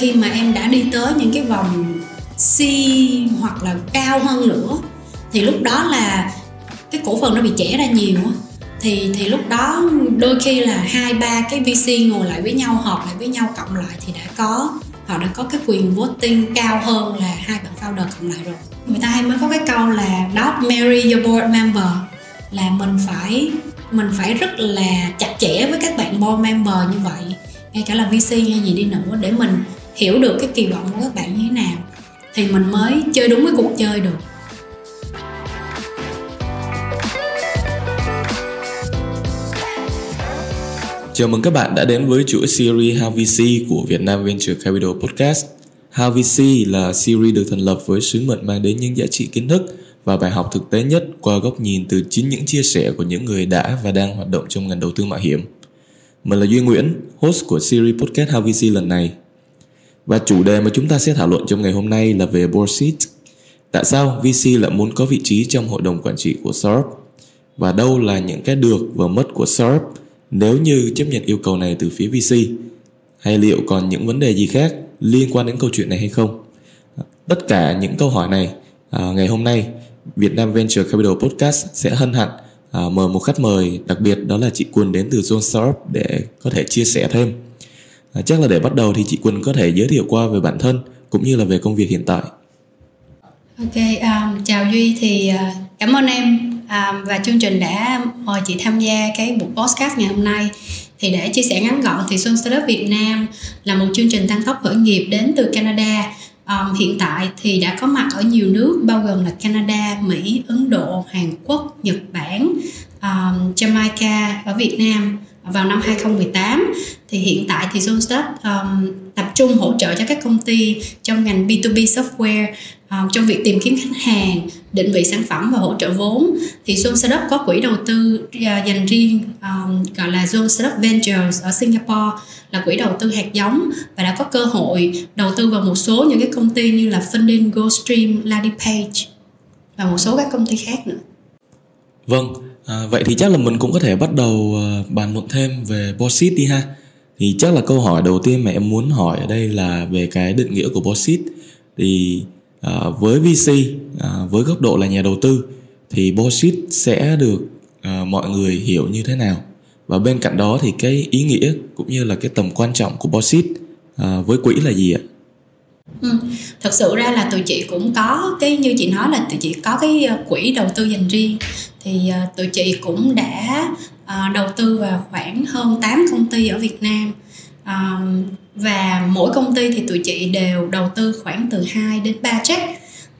khi mà em đã đi tới những cái vòng C hoặc là cao hơn nữa, thì lúc đó là cái cổ phần nó bị chẻ ra nhiều á. Thì thì lúc đó đôi khi là hai, ba cái VC ngồi lại với nhau, họp lại với nhau, cộng lại thì đã có, họ đã có cái quyền voting cao hơn là hai bạn founder cộng lại rồi. Người ta hay mới có cái câu là not marry your board member. Là mình phải mình phải rất là chặt chẽ với các bạn board member như vậy. Ngay cả là VC hay gì đi nữa, để mình hiểu được cái kỳ vọng của các bạn như thế nào thì mình mới chơi đúng cái cuộc chơi được Chào mừng các bạn đã đến với chuỗi series How VC của Vietnam Venture Capital Podcast. How VC là series được thành lập với sứ mệnh mang đến những giá trị kiến thức và bài học thực tế nhất qua góc nhìn từ chính những chia sẻ của những người đã và đang hoạt động trong ngành đầu tư mạo hiểm. Mình là Duy Nguyễn, host của series podcast How VC lần này. Và chủ đề mà chúng ta sẽ thảo luận trong ngày hôm nay là về board seat. Tại sao VC lại muốn có vị trí trong hội đồng quản trị của SORP Và đâu là những cái được và mất của SORP nếu như chấp nhận yêu cầu này từ phía VC? Hay liệu còn những vấn đề gì khác liên quan đến câu chuyện này hay không? Tất cả những câu hỏi này à, ngày hôm nay Vietnam Venture Capital Podcast sẽ hân hạnh à, mời một khách mời đặc biệt đó là chị Quân đến từ Zone SORP để có thể chia sẻ thêm. À, chắc là để bắt đầu thì chị Quỳnh có thể giới thiệu qua về bản thân cũng như là về công việc hiện tại. Ok, um, chào Duy thì uh, cảm ơn em um, và chương trình đã mời chị tham gia cái buổi podcast ngày hôm nay. Thì để chia sẻ ngắn gọn thì Sun Startup Việt Nam là một chương trình tăng tốc khởi nghiệp đến từ Canada. Um, hiện tại thì đã có mặt ở nhiều nước bao gồm là Canada, Mỹ, Ấn Độ, Hàn Quốc, Nhật Bản, um, Jamaica ở Việt Nam vào năm 2018 thì hiện tại thì Zone um, tập trung hỗ trợ cho các công ty trong ngành B2B software um, trong việc tìm kiếm khách hàng, định vị sản phẩm và hỗ trợ vốn. Thì Zone Startup có quỹ đầu tư uh, dành riêng um, gọi là Zone Startup Ventures ở Singapore là quỹ đầu tư hạt giống và đã có cơ hội đầu tư vào một số những cái công ty như là Funding, GoStream, Ladipage và một số các công ty khác nữa. Vâng, À, vậy thì chắc là mình cũng có thể bắt đầu uh, bàn luận thêm về Bossit đi ha. Thì chắc là câu hỏi đầu tiên mà em muốn hỏi ở đây là về cái định nghĩa của Bossit. Thì uh, với VC, uh, ờ, với góc độ là nhà đầu tư, thì Bossit sẽ được uh, mọi người hiểu như thế nào? Và bên cạnh đó thì cái ý nghĩa cũng như là cái tầm quan trọng của Bossit uh, với quỹ là gì ạ? Ừ. thật sự ra là tụi chị cũng có cái như chị nói là tụi chị có cái quỹ đầu tư dành riêng thì uh, tụi chị cũng đã uh, đầu tư vào khoảng hơn 8 công ty ở Việt Nam. Um, và mỗi công ty thì tụi chị đều đầu tư khoảng từ 2 đến 3 check.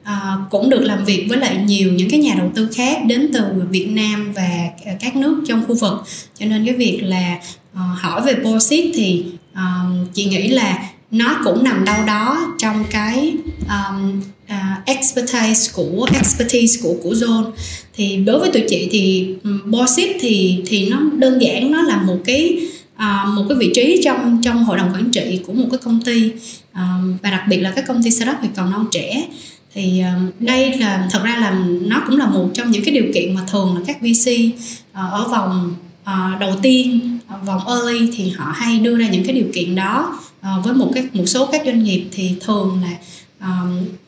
Uh, cũng được làm việc với lại nhiều những cái nhà đầu tư khác đến từ Việt Nam và các nước trong khu vực. Cho nên cái việc là uh, hỏi về Borsit thì uh, chị nghĩ là nó cũng nằm đâu đó trong cái um, uh, expertise của expertise của của zone thì đối với tụi chị thì um, thì thì nó đơn giản nó là một cái uh, một cái vị trí trong trong hội đồng quản trị của một cái công ty. Um, và đặc biệt là các công ty startup thì còn non trẻ. Thì um, đây là thật ra là nó cũng là một trong những cái điều kiện mà thường là các VC uh, ở vòng uh, đầu tiên vòng early thì họ hay đưa ra những cái điều kiện đó uh, với một cái một số các doanh nghiệp thì thường là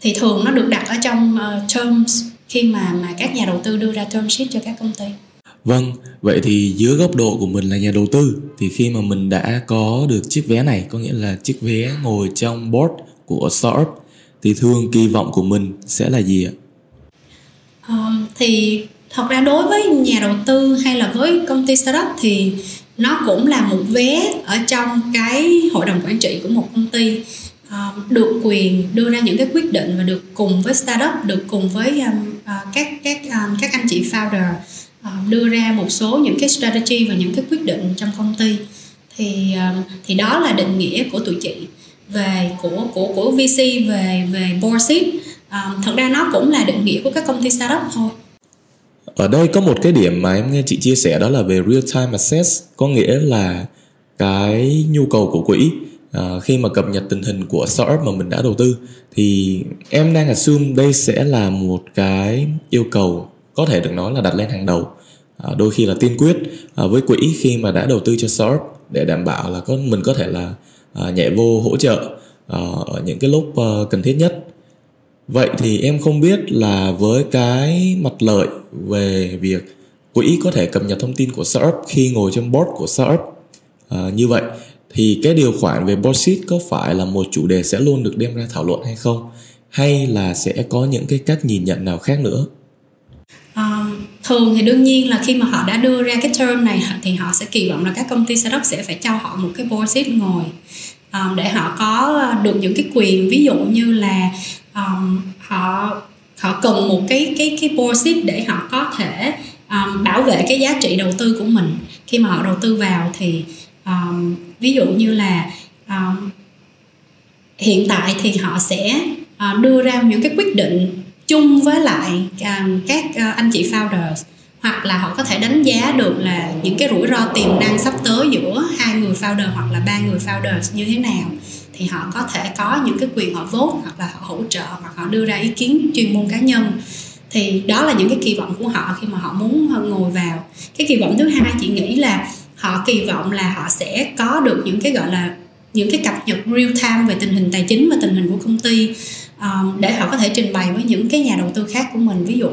thì thường nó được đặt ở trong uh, terms khi mà mà các nhà đầu tư đưa ra term sheet cho các công ty Vâng, vậy thì dưới góc độ của mình là nhà đầu tư thì khi mà mình đã có được chiếc vé này, có nghĩa là chiếc vé ngồi trong board của startup thì thường kỳ vọng của mình sẽ là gì ạ? Um, thì thật ra đối với nhà đầu tư hay là với công ty startup thì nó cũng là một vé ở trong cái hội đồng quản trị của một công ty Ờ, được quyền đưa ra những cái quyết định và được cùng với startup được cùng với um, uh, các các um, các anh chị founder uh, đưa ra một số những cái strategy và những cái quyết định trong công ty. Thì um, thì đó là định nghĩa của tụi chị về của của của VC về về board seat. Um, thật ra nó cũng là định nghĩa của các công ty startup thôi. Ở đây có một cái điểm mà em nghe chị chia sẻ đó là về real time access có nghĩa là cái nhu cầu của quỹ uh, khi mà cập nhật tình hình của startup mà mình đã đầu tư thì em đang assume đây sẽ là một cái yêu cầu có thể được nói là đặt lên hàng đầu. Uh, đôi khi là tiên quyết uh, với quỹ khi mà đã đầu tư cho startup để đảm bảo là có mình có thể là uh, nhảy vô hỗ trợ uh, ở những cái lúc uh, cần thiết nhất. Vậy thì em không biết là với cái mặt lợi về việc quỹ có thể cập nhật thông tin của startup khi ngồi trong board của startup uh, như vậy thì cái điều khoản về Brexit có phải là một chủ đề sẽ luôn được đem ra thảo luận hay không? Hay là sẽ có những cái cách nhìn nhận nào khác nữa? À, thường thì đương nhiên là khi mà họ đã đưa ra cái term này thì họ sẽ kỳ vọng là các công ty startup sẽ phải cho họ một cái board seat ngồi um, để họ có được những cái quyền. Ví dụ như là um, họ họ cần một cái cái cái board seat để họ có thể um, bảo vệ cái giá trị đầu tư của mình. Khi mà họ đầu tư vào thì um, ví dụ như là um, hiện tại thì họ sẽ uh, đưa ra những cái quyết định chung với lại um, các uh, anh chị founders hoặc là họ có thể đánh giá được là những cái rủi ro tiềm năng sắp tới giữa hai người founder hoặc là ba người founders như thế nào thì họ có thể có những cái quyền họ vốt hoặc là họ hỗ trợ hoặc họ đưa ra ý kiến chuyên môn cá nhân. Thì đó là những cái kỳ vọng của họ khi mà họ muốn ngồi vào. Cái kỳ vọng thứ hai chị nghĩ là họ kỳ vọng là họ sẽ có được những cái gọi là những cái cập nhật real time về tình hình tài chính và tình hình của công ty um, để họ có thể trình bày với những cái nhà đầu tư khác của mình. Ví dụ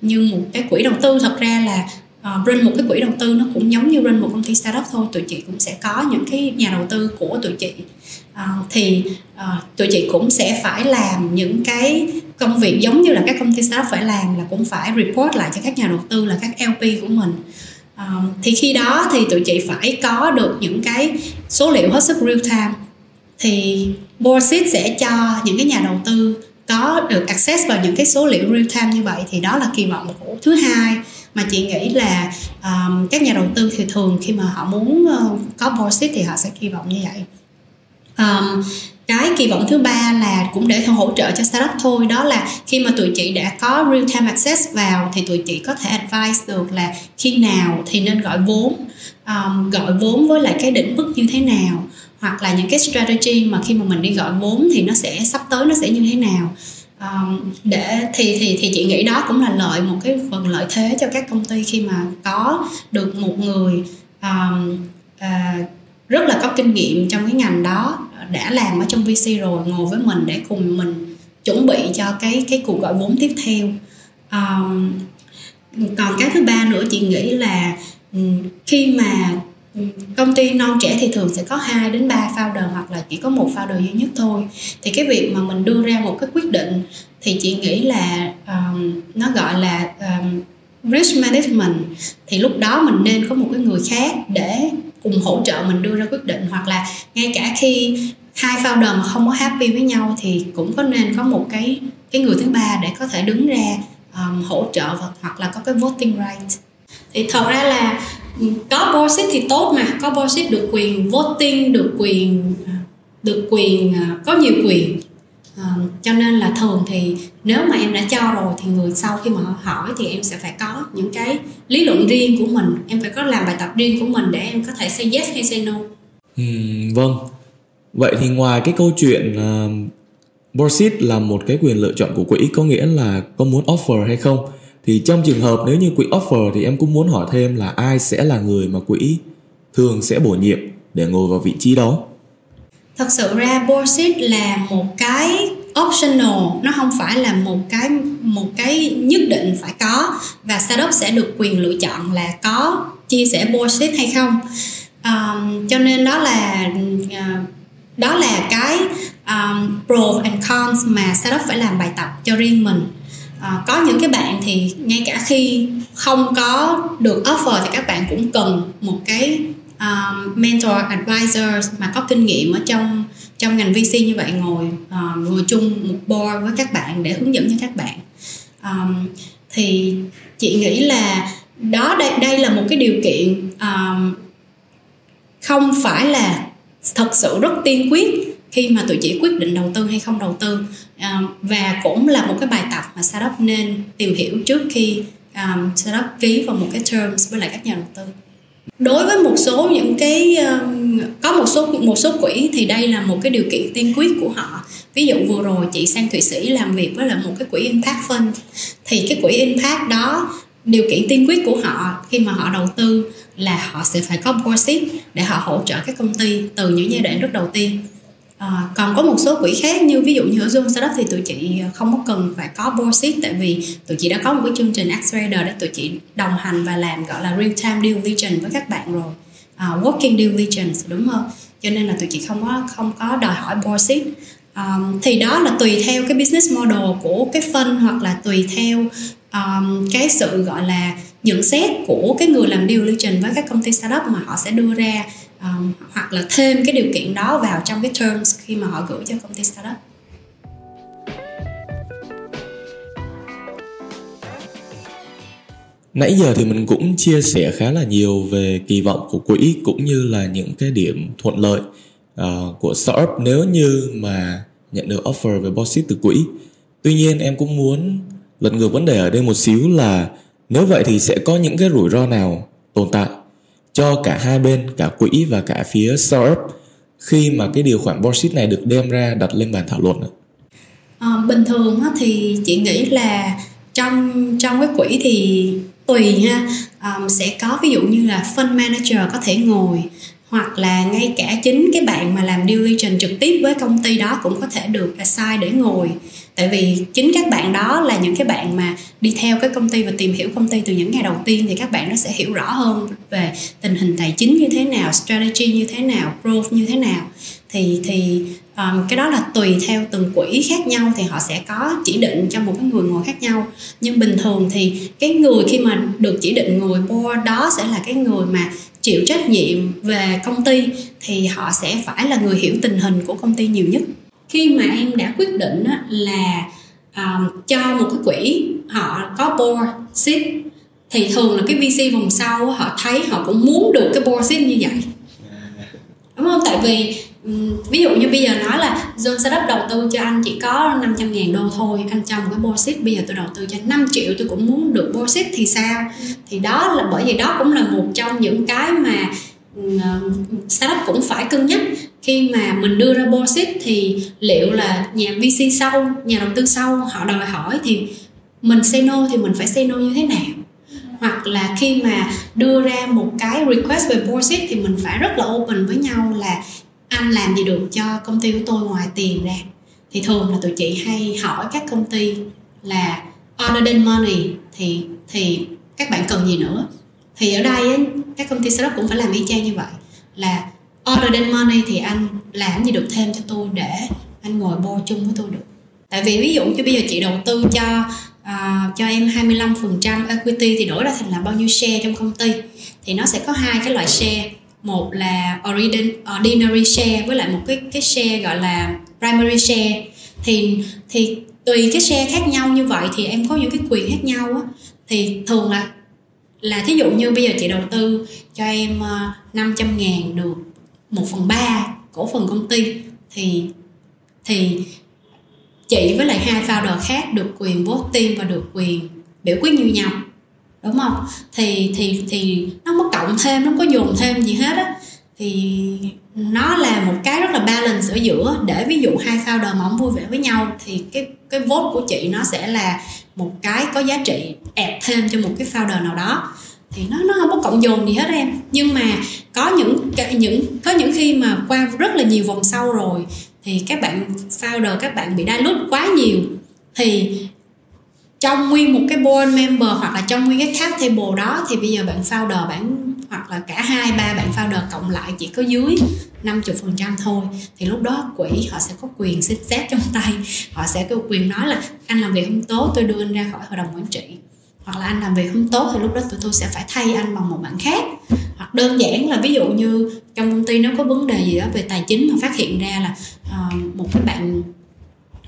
như một cái quỹ đầu tư thật ra là ờ, uh, run một cái quỹ đầu tư nó cũng giống như run một công ty startup thôi. Tụi chị cũng sẽ có những cái nhà đầu tư của tụi chị. Uh, thì uh, tụi chị cũng sẽ phải làm những cái công việc giống như là các công ty startup phải làm là cũng phải report lại cho các nhà đầu tư là các LP của mình um, thì khi đó thì tụi chị phải có được những cái số liệu hết sức real time. Thì Borsit sẽ cho những cái nhà đầu tư có được access vào những cái số liệu real time như vậy thì đó là kỳ vọng của thứ hai. Mà chị nghĩ là um, các nhà đầu tư thì thường khi mà họ muốn uh, có Borsit thì họ sẽ kỳ vọng như vậy. Um, cái kỳ vọng thứ ba là cũng để hỗ trợ cho startup thôi. Đó là khi mà tụi chị đã có real time access vào thì tụi chị có thể advise được là khi nào thì nên gọi vốn um, gọi vốn với lại cái định mức như thế nào hoặc là những cái strategy mà khi mà mình đi gọi vốn thì nó sẽ sắp tới nó sẽ như thế nào. Um, để thì thì thì chị nghĩ đó cũng là lợi một cái phần lợi thế cho các công ty khi mà có được một người um, uh, rất là có kinh nghiệm trong cái ngành đó đã làm ở trong VC rồi ngồi với mình để cùng mình chuẩn bị cho cái cái cuộc gọi vốn tiếp theo. Um, còn cái thứ ba nữa chị nghĩ là khi mà công ty non trẻ thì thường sẽ có 2 đến 3 founder hoặc là chỉ có một founder duy nhất thôi. Thì cái việc mà mình đưa ra một cái quyết định thì chị nghĩ là um, nó gọi là um, risk management. Thì lúc đó mình nên có một cái người khác để cùng hỗ trợ mình đưa ra quyết định hoặc là ngay cả khi hai founder mà không có happy với nhau thì cũng có nên có một cái cái người thứ ba để có thể đứng ra um, hỗ trợ hoặc là có cái voting right thì thật ra là có board seat thì tốt mà có board seat được quyền voting được quyền được quyền à, có nhiều quyền. À, cho nên là thường thì nếu mà em đã cho rồi thì người sau khi mà họ hỏi thì em sẽ phải có những cái lý luận riêng của mình. Em phải có làm bài tập riêng của mình để em có thể say yes hay say no. Ừ, vâng vậy thì ngoài cái câu chuyện ờ, uh, Borsit là một cái quyền lựa chọn của quỹ có nghĩa là có muốn offer hay không? Thì trong trường hợp nếu như quỹ offer thì em cũng muốn hỏi thêm là ai sẽ là người mà quỹ thường sẽ bổ nhiệm để ngồi vào vị trí đó? Thật sự ra borsit là một cái optional nó không phải là một cái một cái nhất định phải có và startup sẽ được quyền lựa chọn là có chia sẻ borsit hay không. Um, cho nên đó là uh, đó là cái um, pro and cons mà startup phải làm bài tập cho riêng mình. À, có những cái bạn thì ngay cả khi không có được offer thì các bạn cũng cần một cái um, mentor advisor mà có kinh nghiệm ở trong trong ngành VC như vậy ngồi uh, ngồi chung một board với các bạn để hướng dẫn cho các bạn. Um, thì chị nghĩ là đó đây đây là một cái điều kiện um, không phải là thật sự rất tiên quyết khi mà tụi chị quyết định đầu tư hay không đầu tư. À, và cũng là một cái bài tập mà startup nên tìm hiểu trước khi um, startup ký vào một cái terms với lại các nhà đầu tư. Đối với một số những cái um, có một số một số quỹ thì đây là một cái điều kiện tiên quyết của họ. Ví dụ vừa rồi chị sang thụy sĩ làm việc với là một cái quỹ impact fund. Thì cái quỹ impact đó điều kiện tiên quyết của họ khi mà họ đầu tư là họ sẽ phải có board để họ hỗ trợ các công ty từ những giai đoạn rất đầu tiên. À, còn có một số quỹ khác như ví dụ như ở Zoom Startup thì tụi chị không có cần phải có board seat tại vì tụi chị đã có một cái chương trình accelerator để tụi chị đồng hành và làm gọi là real time due diligence với các bạn rồi. À, working due diligence đúng không? Cho nên là tụi chị không có không có đòi hỏi board seat. Um, thì đó là tùy theo cái business model của cái phân hoặc là tùy theo um, cái sự gọi là nhận xét của cái người làm due diligence với các công ty startup mà họ sẽ đưa ra um, hoặc là thêm cái điều kiện đó vào trong cái terms khi mà họ gửi cho công ty startup Nãy giờ thì mình cũng chia sẻ khá là nhiều về kỳ vọng của quỹ cũng như là những cái điểm thuận lợi uh, của startup nếu như mà nhận được offer về bossip từ quỹ. Tuy nhiên em cũng muốn lật ngược vấn đề ở đây một xíu là nếu vậy thì sẽ có những cái rủi ro nào tồn tại cho cả hai bên, cả quỹ và cả phía startup khi mà cái điều khoản bossit này được đem ra đặt lên bàn thảo luận ạ? À, bình thường thì chị nghĩ là trong trong cái quỹ thì tùy ha um, sẽ có ví dụ như là fund manager có thể ngồi hoặc là ngay cả chính cái bạn mà làm diligence trực tiếp với công ty đó cũng có thể được assign để ngồi tại vì chính các bạn đó là những cái bạn mà đi theo cái công ty và tìm hiểu công ty từ những ngày đầu tiên thì các bạn nó sẽ hiểu rõ hơn về tình hình tài chính như thế nào strategy như thế nào growth như thế nào. Thì thì um, cái đó là tùy theo từng quỹ khác nhau thì họ sẽ có chỉ định cho một cái người ngồi khác nhau. Nhưng bình thường thì cái người khi mà được chỉ định ngồi board đó sẽ là cái người mà chịu trách nhiệm về công ty thì họ sẽ phải là người hiểu tình hình của công ty nhiều nhất khi mà em đã quyết định là um, cho một cái quỹ họ có board seat thì thường là cái VC vòng sau họ thấy họ cũng muốn được cái board seat như vậy. Đúng không? Tại vì ví dụ như bây giờ nói là Zone Startup đầu tư cho anh chỉ có 500 ngàn đô thôi anh cho một cái board seat bây giờ tôi đầu tư cho 5 triệu tôi cũng muốn được board seat thì sao? Thì đó là bởi vì đó cũng là một trong những cái mà À, startup cũng phải cân nhắc. Khi mà mình đưa ra board thì liệu là nhà VC sau, nhà đầu tư sau họ đòi hỏi thì mình say no thì mình phải say no như thế nào? Hoặc là khi mà đưa ra một cái request về board thì mình phải rất là open với nhau là anh làm gì được cho công ty của tôi ngoài tiền ra thì thường là tụi chị hay hỏi các công ty là other than money thì thì các bạn cần gì nữa? Thì ở đây ấy, các công ty startup cũng phải làm y chang như vậy. Là order than money thì anh làm gì được thêm cho tôi để anh ngồi bô chung với tôi được. Tại vì ví dụ như bây giờ chị đầu tư cho uh, cho em 25% equity thì đổi ra thành là bao nhiêu share trong công ty. Thì nó sẽ có hai cái loại share. Một là ordinary share với lại một cái cái share gọi là primary share. Thì thì tùy cái share khác nhau như vậy thì em có những cái quyền khác nhau á. Thì thường là là thí dụ như bây giờ chị đầu tư cho em ờ, 500 ngàn được 1 phần 3 cổ phần công ty, thì thì chị với lại hai founder khác được quyền voting và được quyền biểu quyết như nhau, đúng không? Thì thì thì nó có cộng thêm, nó có dồn thêm gì hết á. Thì nó là một cái rất là balance ở giữa. Để ví dụ hai founder mà không vui vẻ với nhau thì cái cái vote của chị nó sẽ là một cái có giá trị ẹp thêm cho một cái founder nào đó. Thì nó nó không có cộng dồn gì hết em. Nhưng mà có những những, có những khi mà qua rất là nhiều vòng sau rồi, thì các bạn founder, các bạn bị dilute quá nhiều, thì trong nguyên một cái board member hoặc là trong nguyên cái cap table đó, thì bây giờ bạn founder, bạn hoặc là cả hai ba bạn founder cộng lại chỉ có dưới 50% thôi thì lúc đó quỹ họ sẽ có quyền xin xét trong tay. Họ sẽ có quyền nói là anh làm việc không tốt tôi đưa anh ra khỏi hội đồng quản trị. Hoặc là anh làm việc không tốt thì lúc đó tụi tôi sẽ phải thay anh bằng một bạn khác. Hoặc đơn giản là ví dụ như trong công ty nó có vấn đề gì đó về tài chính mà phát hiện ra là uh, một cái bạn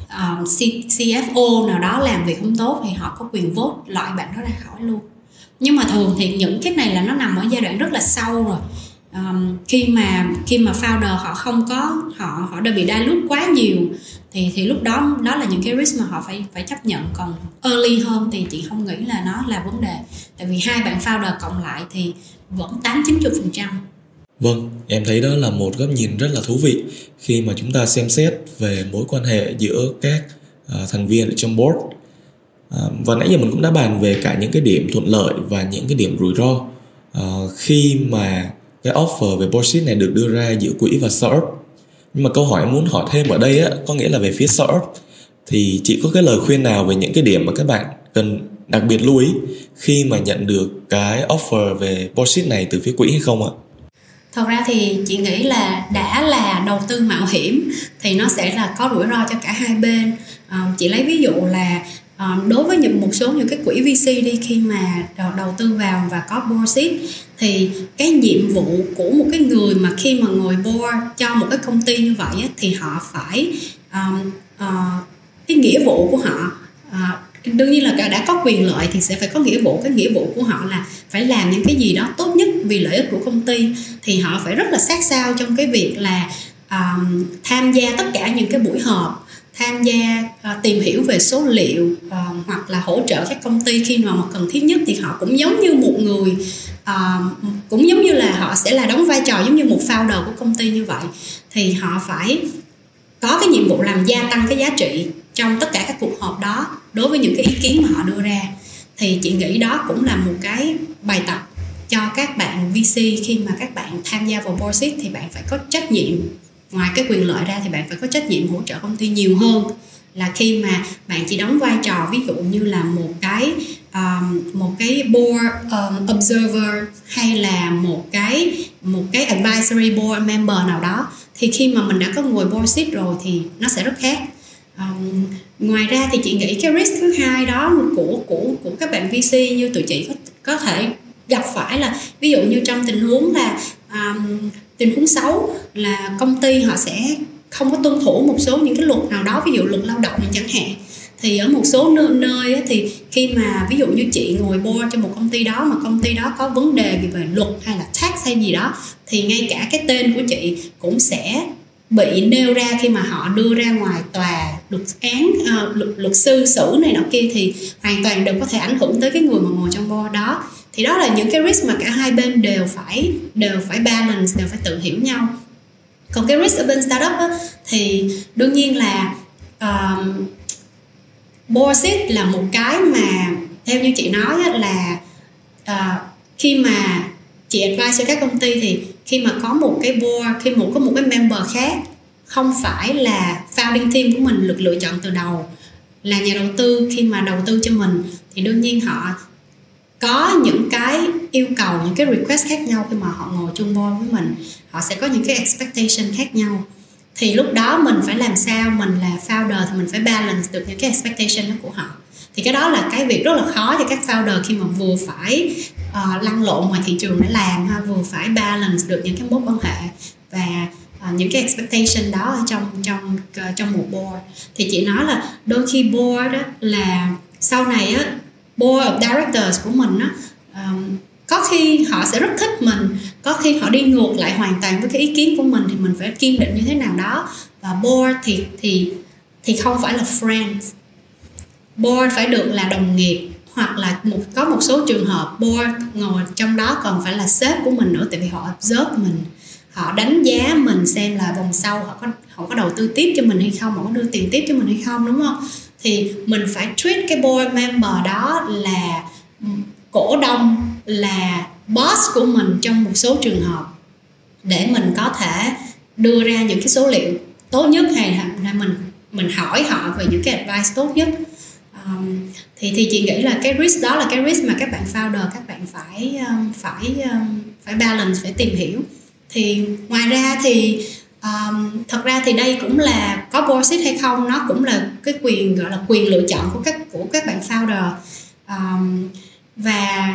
ờ, uh, CFO nào đó làm việc không tốt thì họ có quyền vote loại bạn đó ra khỏi luôn nhưng mà thường thì những cái này là nó nằm ở giai đoạn rất là sâu rồi. Um, khi mà khi mà founder họ không có họ họ đã bị dilute quá nhiều thì thì lúc đó đó là những cái risk mà họ phải phải chấp nhận. Còn early hơn thì chị không nghĩ là nó là vấn đề. Tại vì hai bạn founder cộng lại thì vẫn tám chín chục phần trăm. Vâng, em thấy đó là một góc nhìn rất là thú vị khi mà chúng ta xem xét về mối quan hệ giữa các uh, thành viên trong board. À, và nãy giờ mình cũng đã bàn về cả những cái điểm thuận lợi và những cái điểm rủi ro à, khi mà cái offer về Borsit này được đưa ra giữa quỹ và startup. nhưng mà câu hỏi em muốn hỏi thêm ở đây á có nghĩa là về phía startup thì chị có cái lời khuyên nào về những cái điểm mà các bạn cần đặc biệt lưu ý khi mà nhận được cái offer về Borsit này từ phía quỹ hay không ạ? thật ra thì chị nghĩ là đã là đầu tư mạo hiểm thì nó sẽ là có rủi ro cho cả hai bên à, chị lấy ví dụ là Ờ, đối với những một số những cái quỹ VC đi khi mà đầu, đầu tư vào và có board seat thì cái nhiệm vụ của một cái người mà khi mà ngồi board cho một cái công ty như vậy á, thì họ phải um, uh, cái nghĩa vụ của họ uh, đương nhiên là đã có quyền lợi thì sẽ phải có nghĩa vụ. Cái nghĩa vụ của họ là phải làm những cái gì đó tốt nhất vì lợi ích của công ty. Thì họ phải rất là sát sao trong cái việc là um, tham gia tất cả những cái buổi họp tham gia uh, tìm hiểu về số liệu uh, hoặc là hỗ trợ các công ty khi nào mà cần thiết nhất thì họ cũng giống như một người uh, cũng giống như là họ sẽ là đóng vai trò giống như một founder của công ty như vậy. Thì họ phải có cái nhiệm vụ làm gia tăng cái giá trị trong tất cả các cuộc họp đó đối với những cái ý kiến mà họ đưa ra. Thì chị nghĩ đó cũng là một cái bài tập cho các bạn VC khi mà các bạn tham gia vào board seat thì bạn phải có trách nhiệm ngoài cái quyền lợi ra thì bạn phải có trách nhiệm hỗ trợ công ty nhiều hơn. Là khi mà bạn chỉ đóng vai trò ví dụ như là một cái um, một cái board um, observer hay là một cái một cái advisory board member nào đó thì khi mà mình đã có ngồi board seat rồi thì nó sẽ rất khác. Um, ngoài ra thì chị nghĩ cái risk thứ hai đó của của của các bạn VC như tụi chị có có thể gặp phải là ví dụ như trong tình huống là um, tình huống xấu là công ty họ sẽ không có tuân thủ một số những cái luật nào đó ví dụ luật lao động chẳng hạn. Thì ở một số nơi, nơi thì khi mà ví dụ như chị ngồi board cho một công ty đó mà công ty đó có vấn đề gì về luật hay là tax hay gì đó thì ngay cả cái tên của chị cũng sẽ bị nêu ra khi mà họ đưa ra ngoài tòa luật án uh, luật, luật sư xử này nọ kia thì hoàn toàn đều có thể ảnh hưởng tới cái người mà ngồi trong board đó thì đó là những cái risk mà cả hai bên đều phải đều phải balance đều phải tự hiểu nhau. Còn cái risk ở bên startup á, thì đương nhiên là um, board là một cái mà theo như chị nói á, là uh, khi mà chị advise cho các công ty thì khi mà có một cái board khi một có một cái member khác không phải là founding team của mình được lựa chọn từ đầu là nhà đầu tư khi mà đầu tư cho mình thì đương nhiên họ có những cái yêu cầu những cái request khác nhau khi mà họ ngồi chung board với mình. Họ sẽ có những cái expectation khác nhau. Thì lúc đó mình phải làm sao? Mình là founder thì mình phải balance được những cái expectation đó của họ. Thì cái đó là cái việc rất là khó cho các founder khi mà vừa phải uh, lăn lộn ngoài thị trường để làm ha vừa phải balance được những cái mối quan hệ và uh, những cái expectation đó ở trong trong uh, trong một board. Thì chị nói là đôi khi board đó là sau này á board of directors của mình á um, có khi họ sẽ rất thích mình có khi họ đi ngược lại hoàn toàn với cái ý kiến của mình thì mình phải kiên định như thế nào đó. Và board thì thì thì không phải là friends. Board phải được là đồng nghiệp hoặc là một có một số trường hợp board ngồi trong đó còn phải là sếp của mình nữa tại vì họ observe mình. Họ đánh giá mình xem là vòng sau họ có họ có đầu tư tiếp cho mình hay không họ có đưa tiền tiếp cho mình hay không đúng không? Thì mình phải treat cái board member đó là cổ đông là boss của mình trong một số trường hợp. Để mình có thể đưa ra những cái số liệu tốt nhất hay là mình mình hỏi họ về những cái advice tốt nhất. Um, thì thì chị nghĩ là cái risk đó là cái risk mà các bạn founder các bạn phải um, phải um, phải balance phải tìm hiểu. Thì ngoài ra thì um, thật ra thì đây cũng là có board hay không nó cũng là cái quyền gọi là quyền lựa chọn của các của các bạn founder. Um, và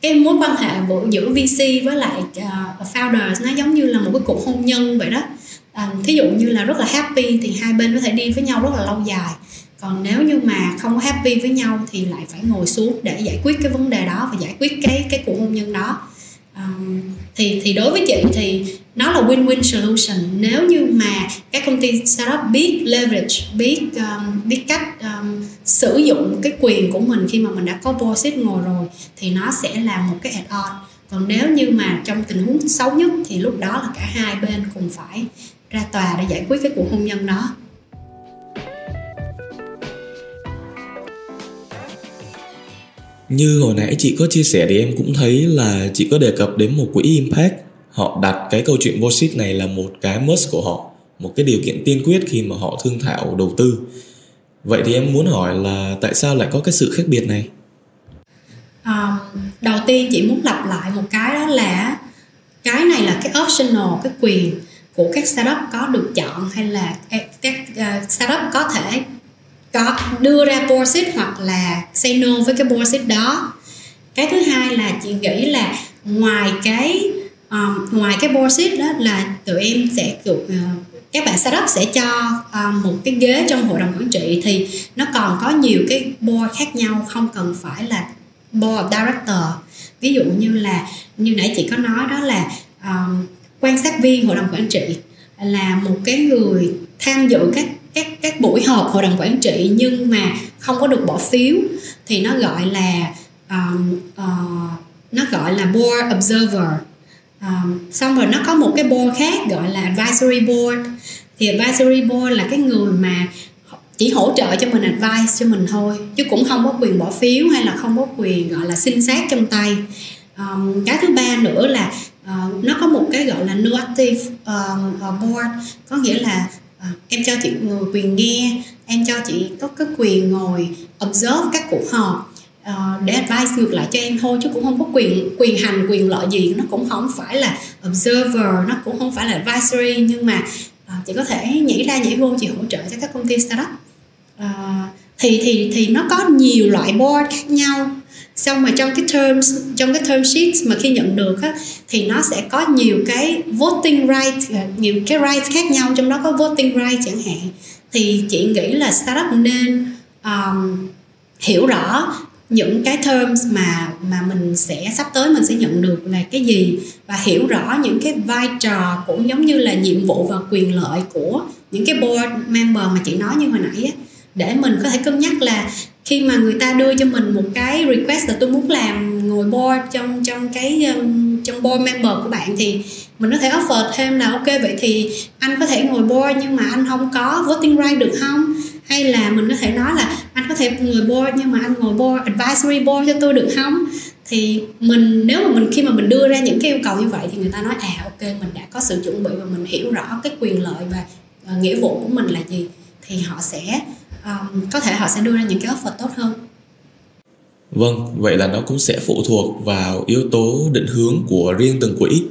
cái mối quan hệ giữa VC với lại uh, founders nó giống như là một cái cuộc hôn nhân vậy đó. Um, thí dụ như là rất là happy thì hai bên có thể đi với nhau rất là lâu dài. Còn nếu như mà không có happy với nhau thì lại phải ngồi xuống để giải quyết cái vấn đề đó và giải quyết cái cái cuộc hôn nhân đó um, thì thì đối với chị thì nó là win-win solution. Nếu như mà các công ty startup biết leverage biết um, biết cách um, sử dụng cái quyền của mình khi mà mình đã có board ngồi rồi thì nó sẽ là một cái add-on còn nếu như mà trong tình huống xấu nhất thì lúc đó là cả hai bên cùng phải ra tòa để giải quyết cái cuộc hôn nhân đó. Như hồi nãy chị có chia sẻ thì em cũng thấy là chị có đề cập đến một quỹ impact. Họ đặt cái câu chuyện bullshit này là một cái must của họ một cái điều kiện tiên quyết khi mà họ thương thảo đầu tư. Vậy thì em muốn hỏi là tại sao lại có cái sự khác biệt này? À, đầu tiên chị muốn lặp lại một cái đó là cái này là cái optional cái quyền của các startup có được chọn hay là các startup có thể có đưa ra bullshit hoặc là say no với cái bullshit đó. Cái thứ hai là chị nghĩ là ngoài cái um, ngoài cái bullshit đó là tụi em sẽ uh, các bạn startup sẽ cho uh, một cái ghế trong hội đồng quản trị thì nó còn có nhiều cái board khác nhau không cần phải là board director. Ví dụ như là như nãy chị có nói đó là um, quan sát viên hội đồng quản trị là một cái người tham dự các các các buổi họp hội đồng quản trị nhưng mà không có được bỏ phiếu. Thì nó gọi là um, uh, nó gọi là board observer. Um, xong rồi nó có một cái board khác gọi là advisory board. Thì advisory board là cái người mà chỉ hỗ trợ cho mình advice cho mình thôi chứ cũng không có quyền bỏ phiếu hay là không có quyền gọi là xin xác trong tay. Um, cái thứ ba nữa là uh, nó có một cái gọi là no active um, ờ, board. Có nghĩa là em cho chị ngồi quyền nghe em cho chị có cái quyền ngồi observe các cuộc họp. Uh, để advice ngược lại cho em thôi chứ cũng không có quyền quyền hành quyền lợi gì. Nó cũng không phải là observer nó cũng không phải là advisory. Nhưng mà uh, chị có thể nhảy ra nhảy vô chị hỗ trợ cho các công ty startup. Uh, thì thì thì nó có nhiều loại board khác nhau xong mà trong cái terms trong cái term sheet mà khi nhận được á, thì nó sẽ có nhiều cái voting right à, nhiều cái rights khác nhau trong đó có voting right chẳng hạn. Thì chị nghĩ là startup nên um, hiểu rõ những cái terms mà mà mình sẽ sắp tới mình sẽ nhận được là cái gì và hiểu rõ những cái vai trò cũng giống như là nhiệm vụ và quyền lợi của những cái board member mà chị nói như hồi nãy á để mình có thể cân nhắc là khi mà người ta đưa cho mình một cái request là tôi muốn làm ngồi board trong trong cái um, trong board member của bạn thì mình có thể offer thêm là ok vậy thì anh có thể ngồi board nhưng mà anh không có voting right được không? Hay là mình có thể nói là anh có thể ngồi board nhưng mà anh ngồi board advisory board cho tôi được không? Thì mình nếu mà mình khi mà mình đưa ra những cái yêu cầu như vậy thì người ta nói à ok mình đã có sự chuẩn bị và mình hiểu rõ cái quyền lợi và uh, nghĩa vụ của mình là gì thì họ sẽ um, có thể họ sẽ đưa ra những cái offer tốt hơn Vâng, vậy là nó cũng sẽ phụ thuộc vào yếu tố định hướng của riêng từng quỹ.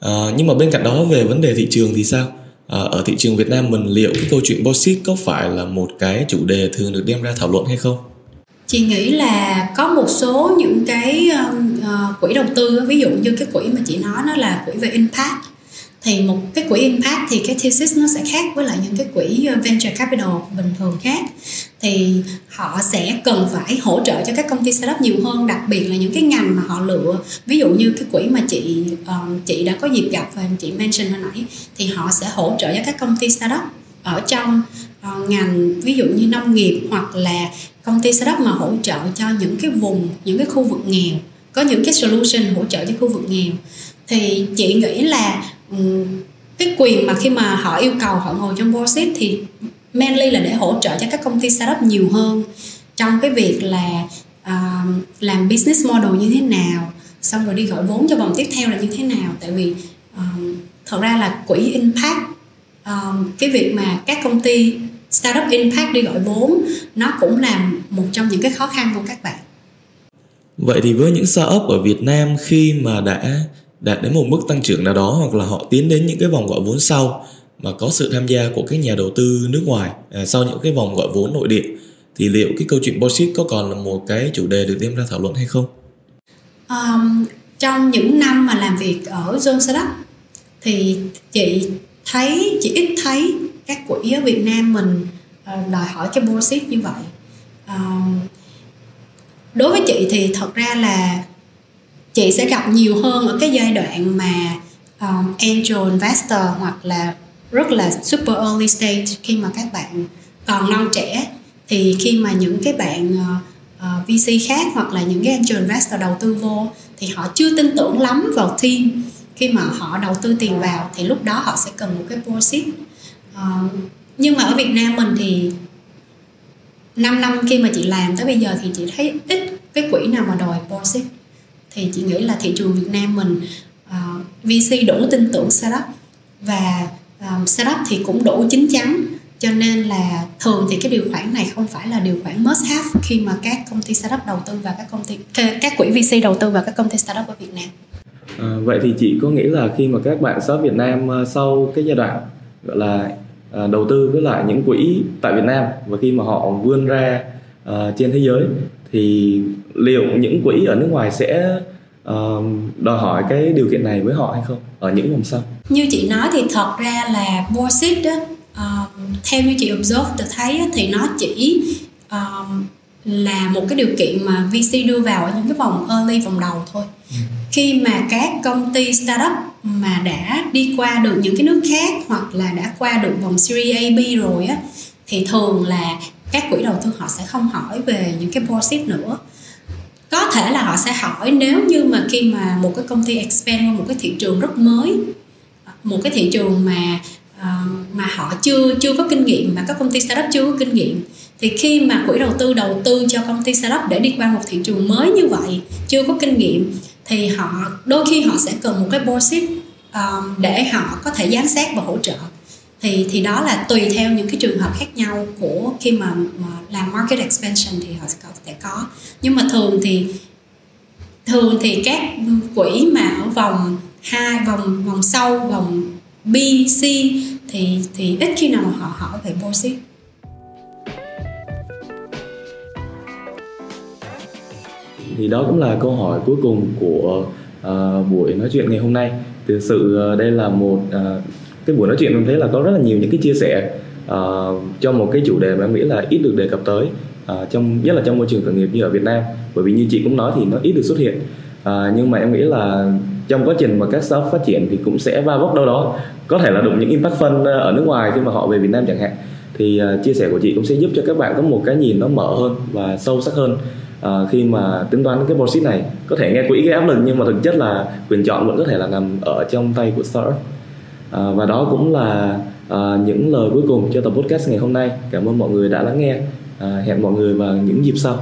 À, nhưng mà bên cạnh đó về vấn đề thị trường thì sao? À, ở thị trường Việt Nam mình liệu cái câu chuyện bauxit có phải là một cái chủ đề thường được đem ra thảo luận hay không? Chị nghĩ là có một số những cái uh, quỹ đầu tư ví dụ như cái quỹ mà chị nói nó là quỹ về impact thì một cái quỹ impact thì cái thesis nó sẽ khác với lại những cái quỹ ờ, venture capital bình thường khác. Thì họ sẽ cần phải hỗ trợ cho các công ty startup nhiều hơn đặc biệt là những cái ngành mà họ lựa. Ví dụ như cái quỹ mà chị um, chị đã có dịp gặp và chị mention hồi nãy thì họ sẽ hỗ trợ cho các công ty startup ở trong uh, ngành ví dụ như nông nghiệp hoặc là công ty startup mà hỗ trợ cho những cái vùng những cái khu vực nghèo có những cái solution hỗ trợ cho khu vực nghèo. Thì chị nghĩ là Ừ. cái quyền mà khi mà họ yêu cầu họ ngồi trong board seat thì mainly là để hỗ trợ cho các công ty startup nhiều hơn trong cái việc là uh, làm business model như thế nào xong rồi đi gọi vốn cho vòng tiếp theo là như thế nào. Tại vì um, thật ra là quỹ impact um, cái việc mà các công ty startup impact đi gọi vốn nó cũng là một trong những cái khó khăn của các bạn. Vậy thì với những startup ở Việt Nam khi mà đã đạt đến một mức tăng trưởng nào đó hoặc là họ tiến đến những cái vòng gọi vốn sau mà có sự tham gia của các nhà đầu tư nước ngoài à, sau những cái vòng gọi vốn nội địa thì liệu cái câu chuyện bullshit có còn là một cái chủ đề được đem ra thảo luận hay không? Um, trong những năm mà làm việc ở Zone Startup thì chị thấy chị ít thấy các quỹ ở Việt Nam mình uh, đòi hỏi cái bullshit như vậy. Um, đối với chị thì thật ra là chị sẽ gặp nhiều hơn ở cái giai đoạn mà um, angel investor hoặc là rất là super early stage khi mà các bạn còn non trẻ. Thì khi mà những cái bạn ờ, ờ, uh, uh, VC khác hoặc là những cái angel investor đầu tư vô thì họ chưa tin tưởng lắm vào team. Khi mà họ đầu tư tiền vào thì lúc đó họ sẽ cần một cái proceed. Uh, nhưng mà ở Việt Nam mình thì 5 năm khi mà chị làm tới bây giờ thì chị thấy ít cái quỹ nào mà đòi proceed thì chị nghĩ là thị trường Việt Nam mình ờ, uh, VC đủ tin tưởng setup và um, setup thì cũng đủ chín chắn cho nên là thường thì cái điều khoản này không phải là điều khoản must have khi mà các công ty startup đầu tư vào các công ty các quỹ VC đầu tư vào các công ty startup ở Việt Nam. À, vậy thì chị có nghĩ là khi mà các bạn startup Việt Nam ờ, sau cái giai đoạn gọi là à, đầu tư với lại những quỹ tại Việt Nam và khi mà họ vươn ra à, trên thế giới thì liệu những quỹ ở nước ngoài sẽ uh, đòi hỏi cái điều kiện này với họ hay không ở những vòng sau? Như chị nói thì thật ra là board seat đó uh, theo như chị observe được thấy thì nó chỉ um, là một cái điều kiện mà VC đưa vào ở những cái vòng early vòng đầu thôi ừ. khi mà các công ty startup mà đã đi qua được những cái nước khác hoặc là đã qua được vòng Series A, B rồi á thì thường là các quỹ đầu tư họ sẽ không hỏi về những cái proceed nữa. Có thể là họ sẽ hỏi nếu như mà khi mà một cái công ty expand qua một cái thị trường rất mới một cái thị trường mà uh, mà họ chưa chưa có kinh nghiệm mà các công ty startup chưa có kinh nghiệm thì khi mà quỹ đầu tư đầu tư cho công ty startup để đi qua một thị trường mới như vậy chưa có kinh nghiệm thì họ đôi khi họ sẽ cần một cái board ship um, để họ có thể giám sát và hỗ trợ thì thì đó là tùy theo những cái trường hợp khác nhau của khi mà, mà làm market expansion thì họ sẽ có có. Nhưng mà thường thì thường thì các quỹ mà ở vòng hai vòng vòng sau vòng B, C thì thì ít khi nào họ hỏi về board thì đó cũng là câu hỏi cuối cùng của uh, buổi nói chuyện ngày hôm nay. Thực sự uh, đây là một uh, cái buổi nói chuyện em thấy là có rất là nhiều những cái chia sẻ uh, cho một cái chủ đề mà em nghĩ là ít được đề cập tới uh, trong nhất là trong môi trường khởi nghiệp như ở Việt Nam. Bởi vì như chị cũng nói thì nó ít được xuất hiện. Uh, nhưng mà em nghĩ là trong quá trình mà các startup phát triển thì cũng sẽ va vấp đâu đó. Có thể là đụng những impact fund ở nước ngoài khi mà họ về Việt Nam chẳng hạn. Thì uh, chia sẻ của chị cũng sẽ giúp cho các bạn có một cái nhìn nó mở hơn và sâu sắc hơn uh, khi mà tính toán cái process này. Có thể nghe quỹ cái áp lực nhưng mà thực chất là quyền chọn vẫn có thể là nằm ở trong tay của startup. Ờ, và đó cũng là à, những lời cuối cùng cho tập podcast ngày hôm nay. Cảm ơn mọi người đã lắng nghe. À, hẹn mọi người vào những dịp sau.